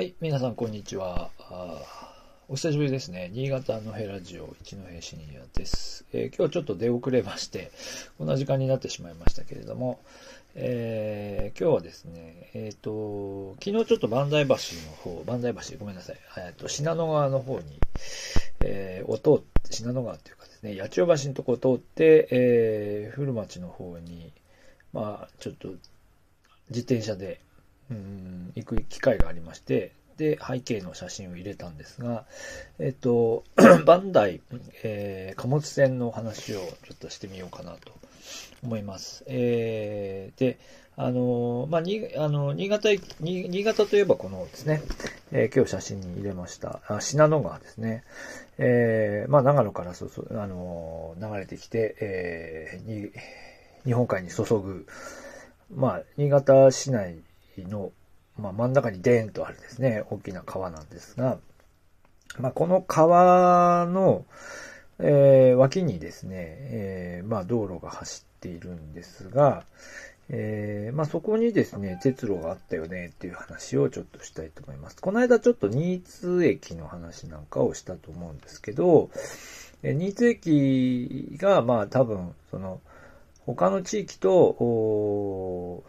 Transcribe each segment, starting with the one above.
はい、皆さんこんにちは。お久しぶりですね。新潟のヘラジオ一戸シニアです、えー今日はちょっと出遅れまして、こんな時間になってしまいましたけれども、えー今日はですね、えっ、と、昨日ちょっと万代橋の方、万代橋、ごめんなさい、えっと、信濃川の方に、えーを通って、信濃川っていうかですね、八千代橋のとこを通って、え古町の方に、まあ、ちょっと、自転車で、うん、行く機会がありまして、で、背景の写真を入れたんですが、えっと、バンダイ、えー貨物船の話をちょっとしてみようかなと思います。えーで、あの、まあ、に、あの、新潟、新潟といえばこのですね、えー今日写真に入れました、あ信濃川ですね。えーまあ、長野からそそ、あの、流れてきて、えーに、日本海に注ぐ、まあ、新潟市内の、まあ、真ん中にデーンとあるですね、大きな川なんですが、まあ、この川の、えー脇にですね、えーまあ、道路が走っているんですが、えーまあ、そこにですね、鉄路があったよねっていう話をちょっとしたいと思います。この間ちょっと新津駅の話なんかをしたと思うんですけど、え新津駅が、まあ多分、その、他の地域と、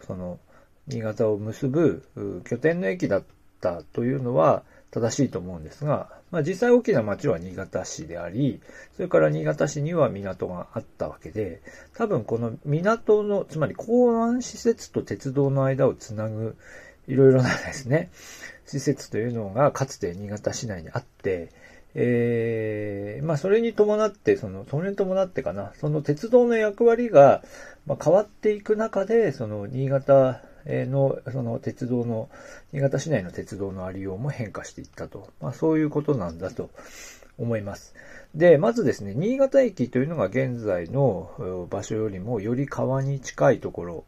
その、新潟を結ぶ拠点の駅だったというのは正しいと思うんですが、まあ実際大きな町は新潟市であり、それから新潟市には港があったわけで、多分この港の、つまり港湾施設と鉄道の間をつなぐいろいろなですね、施設というのがかつて新潟市内にあって、えーまあそれに伴って、その、それに伴ってかな、その鉄道の役割が、まあ、変わっていく中で、その新潟の、その鉄道の、新潟市内の鉄道のありようも変化していったと。まあそういうことなんだと思います。で、まずですね、新潟駅というのが現在の場所よりもより川に近いところ、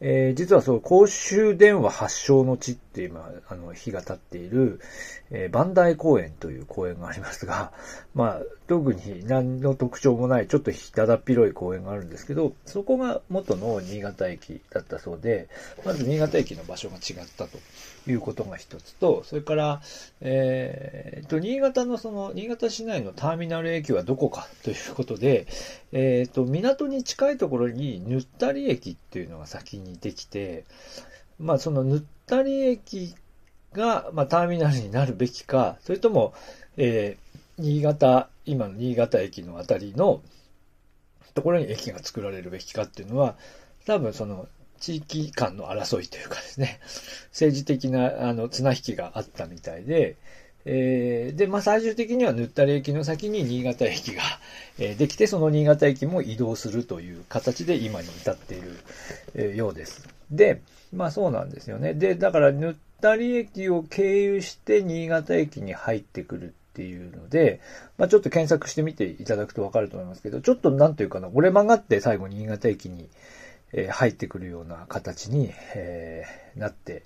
えー実はそう、公衆電話発祥の地って今、あの、日が経っている、えー、万代公園という公園がありますが、まあ、特に何の特徴もない、ちょっとだだっ広い公園があるんですけど、そこが元の新潟駅だったそうで、まず新潟駅の場所が違ったということが一つと、それから、えーと、新潟のその、新潟市内のターミナル駅はどこかということで、えっ、と、港に近いところに、ぬったり駅っていうのが先にできて、まあ、そのぬったり駅が、まあ、ターミナルになるべきか、それとも、えー新潟、今の新潟駅のあたりのところに駅が作られるべきかっていうのは、多分その、地域間の争いというかですね、政治的な、あの、綱引きがあったみたいで、えーで、まあ、最終的にはぬったり駅の先に新潟駅が、えーできて、その新潟駅も移動するという形で今に至っている、えーようです。で、まあそうなんですよね。で、だから、ぬったり駅を経由して新潟駅に入ってくるっていうので、まあちょっと検索してみていただくとわかると思いますけど、ちょっとなんというかな、折れ曲がって最後新潟駅に、え入ってくるような形に、えーなって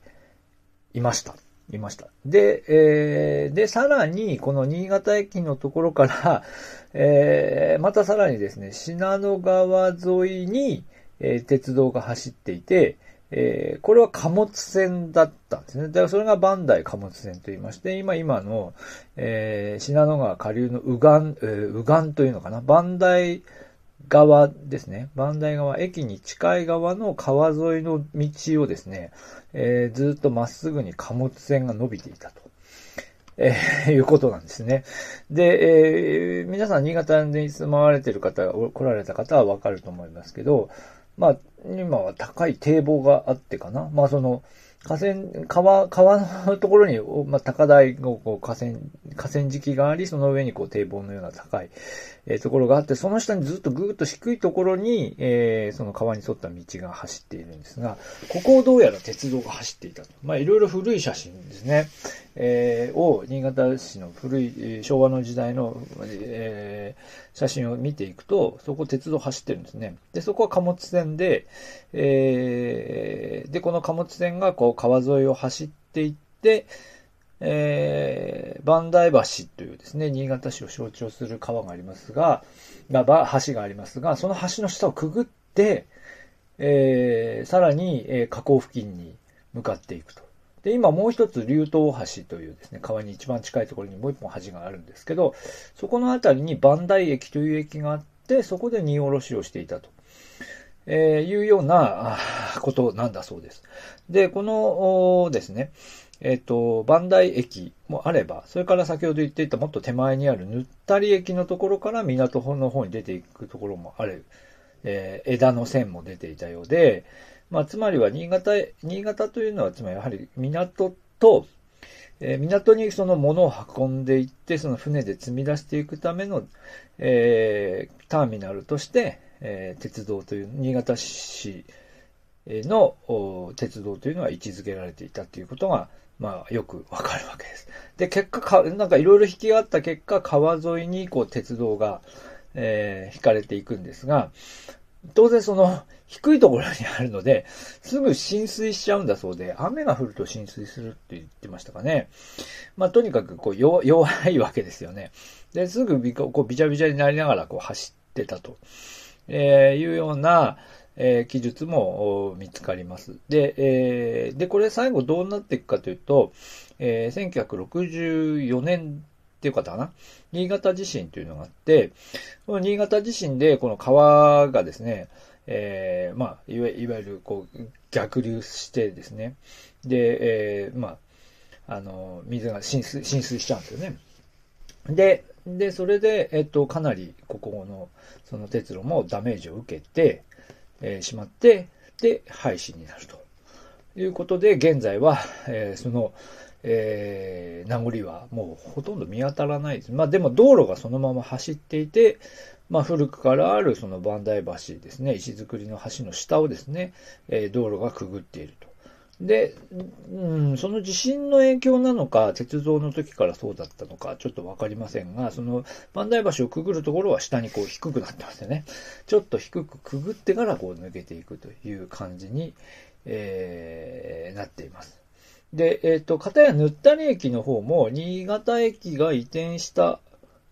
いました。いました。で、えーで、さらに、この新潟駅のところから、えーまたさらにですね、信濃川沿いに、えー鉄道が走っていて、えーこれは貨物船だったんですね。だからそれがバンダイ貨物船と言いまして、今、今の、えー信濃川下流の右岸、えー右岸というのかな。バンダイ側ですね。バンダイ側、駅に近い側の川沿いの道をですね、えーずっとまっすぐに貨物船が伸びていたと。えーいうことなんですね。で、えー皆さん新潟に住まわれてる方、来られた方はわかると思いますけど、まあ、今は高い堤防があってかな。まあ、その、河川、川、川のところに、まあ、高台のこう河川、河川敷があり、その上にこう堤防のような高い、えーところがあって、その下にずっとぐーっと低いところに、えーその川に沿った道が走っているんですが、ここをどうやら鉄道が走っていたと。まあ、いろいろ古い写真ですね。えーを、新潟市の古い、昭和の時代の、えー写真を見ていくと、そこ鉄道走ってるんですね。で、そこは貨物船で、えーで、この貨物船がこう川沿いを走っていって、えー、万代橋というですね、新潟市を象徴する川がありますが、がば橋がありますが、その橋の下をくぐって、えー、さらに、えー河口付近に向かっていくと。で、今もう一つ、竜頭橋というですね、川に一番近いところにもう一本橋があるんですけど、そこの辺りに磐梯駅という駅があって、そこで荷下ろしをしていたと。えー、いうようなことなんだそうです。で、このですね、えっ、ー、と、磐梯駅もあれば、それから先ほど言っていたもっと手前にあるぬったり駅のところから港の方に出ていくところもある、えー、枝の線も出ていたようで、まあ、つまりは新潟、新潟というのは、つまりやはり港と、えー、港にその物を運んでいって、その船で積み出していくための、えー、ターミナルとして、えー、鉄道という、新潟市の鉄道というのは位置づけられていたということが、まあ、よくわかるわけです。で、結果か、なんかいろいろ引きがあった結果、川沿いにこう鉄道が、えー、引かれていくんですが、当然その、低いところにあるので、すぐ浸水しちゃうんだそうで、雨が降ると浸水するって言ってましたかね。まあ、とにかくこう弱いわけですよね。で、すぐびこうびちゃびちゃになりながらこう走ってたと、えいうような、えー、記述も見つかります。で、えー、で、これ最後どうなっていくかというと、えー、1964年っていう方かな？新潟地震というのがあって、この新潟地震でこの川がですね、えー、まあ、いわゆるこう逆流してですね、で、えー、まあ、あの、水が浸水、浸水しちゃうんですよね。で、で、それで、えっと、かなり、ここの、その鉄路もダメージを受けて、え、しまって、で、廃止になるということで、現在は、え、その、えー、名残はもうほとんど見当たらないです。まあでも道路がそのまま走っていて、まあ古くからあるその磐梯橋ですね、石造りの橋の下をですね、えー、道路がくぐっていると。で、うん、その地震の影響なのか、鉄道の時からそうだったのか、ちょっとわかりませんが、その、万代橋をくぐるところは下にこう低くなってますよね。ちょっと低くくぐってからこう抜けていくという感じに、えー、なっています。で、えっ、ー、と、片やぬったり駅の方も、新潟駅が移転した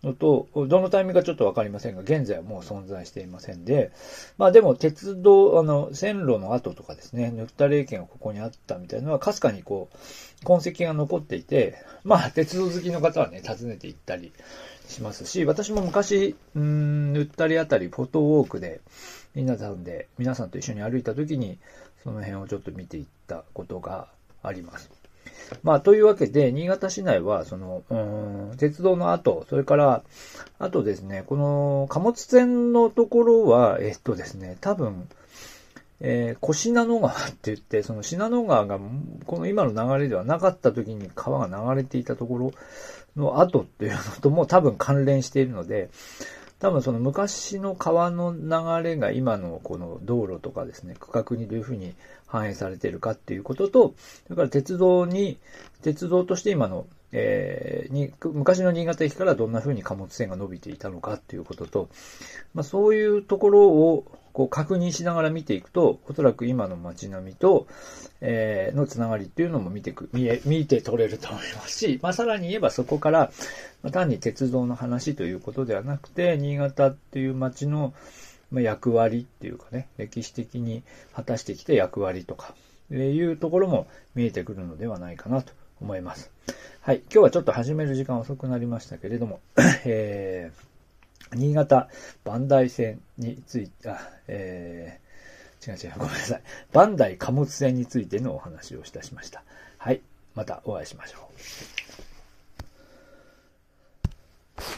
のと、どのタイミングかちょっとわかりませんが、現在はもう存在していませんで、まあでも鉄道、あの、線路の跡とかですね、ぬったり駅がここにあったみたいなのは、かすかにこう、痕跡が残っていて、まあ鉄道好きの方はね、訪ねて行ったりしますし、私も昔、うん、ぬったりあたり、フォトウォークで、皆さんで、皆さんと一緒に歩いた時に、その辺をちょっと見ていったことがあります。まあ、というわけで、新潟市内は、その、うん、鉄道の後、それから、あとですね、この貨物船のところは、えっとですね、多分、えー、小信濃川って言って、その信濃川が、この今の流れではなかった時に川が流れていたところの後っていうのとも多分関連しているので、多分その昔の川の流れが今のこの道路とかですね、区画にどういうふうに反映されているかっていうことと、それから鉄道に、鉄道として今の、えー、に、昔の新潟駅からどんな風に貨物船が伸びていたのかっていうことと、まあそういうところをこう確認しながら見ていくと、おそらく今の街並みと、えー、のつながりっていうのも見てく、見え、見て取れると思いますし、まあさらに言えばそこから、ま、単に鉄道の話ということではなくて、新潟っていう街の、ま役割っていうかね、歴史的に果たしてきた役割とか、いうところも見えてくるのではないかなと思います。はい。今日はちょっと始める時間遅くなりましたけれども、えー、新潟磐梯線について、あ、えー、違う違う、ごめんなさい。磐梯貨物線についてのお話をいたしました。はい。またお会いしましょう。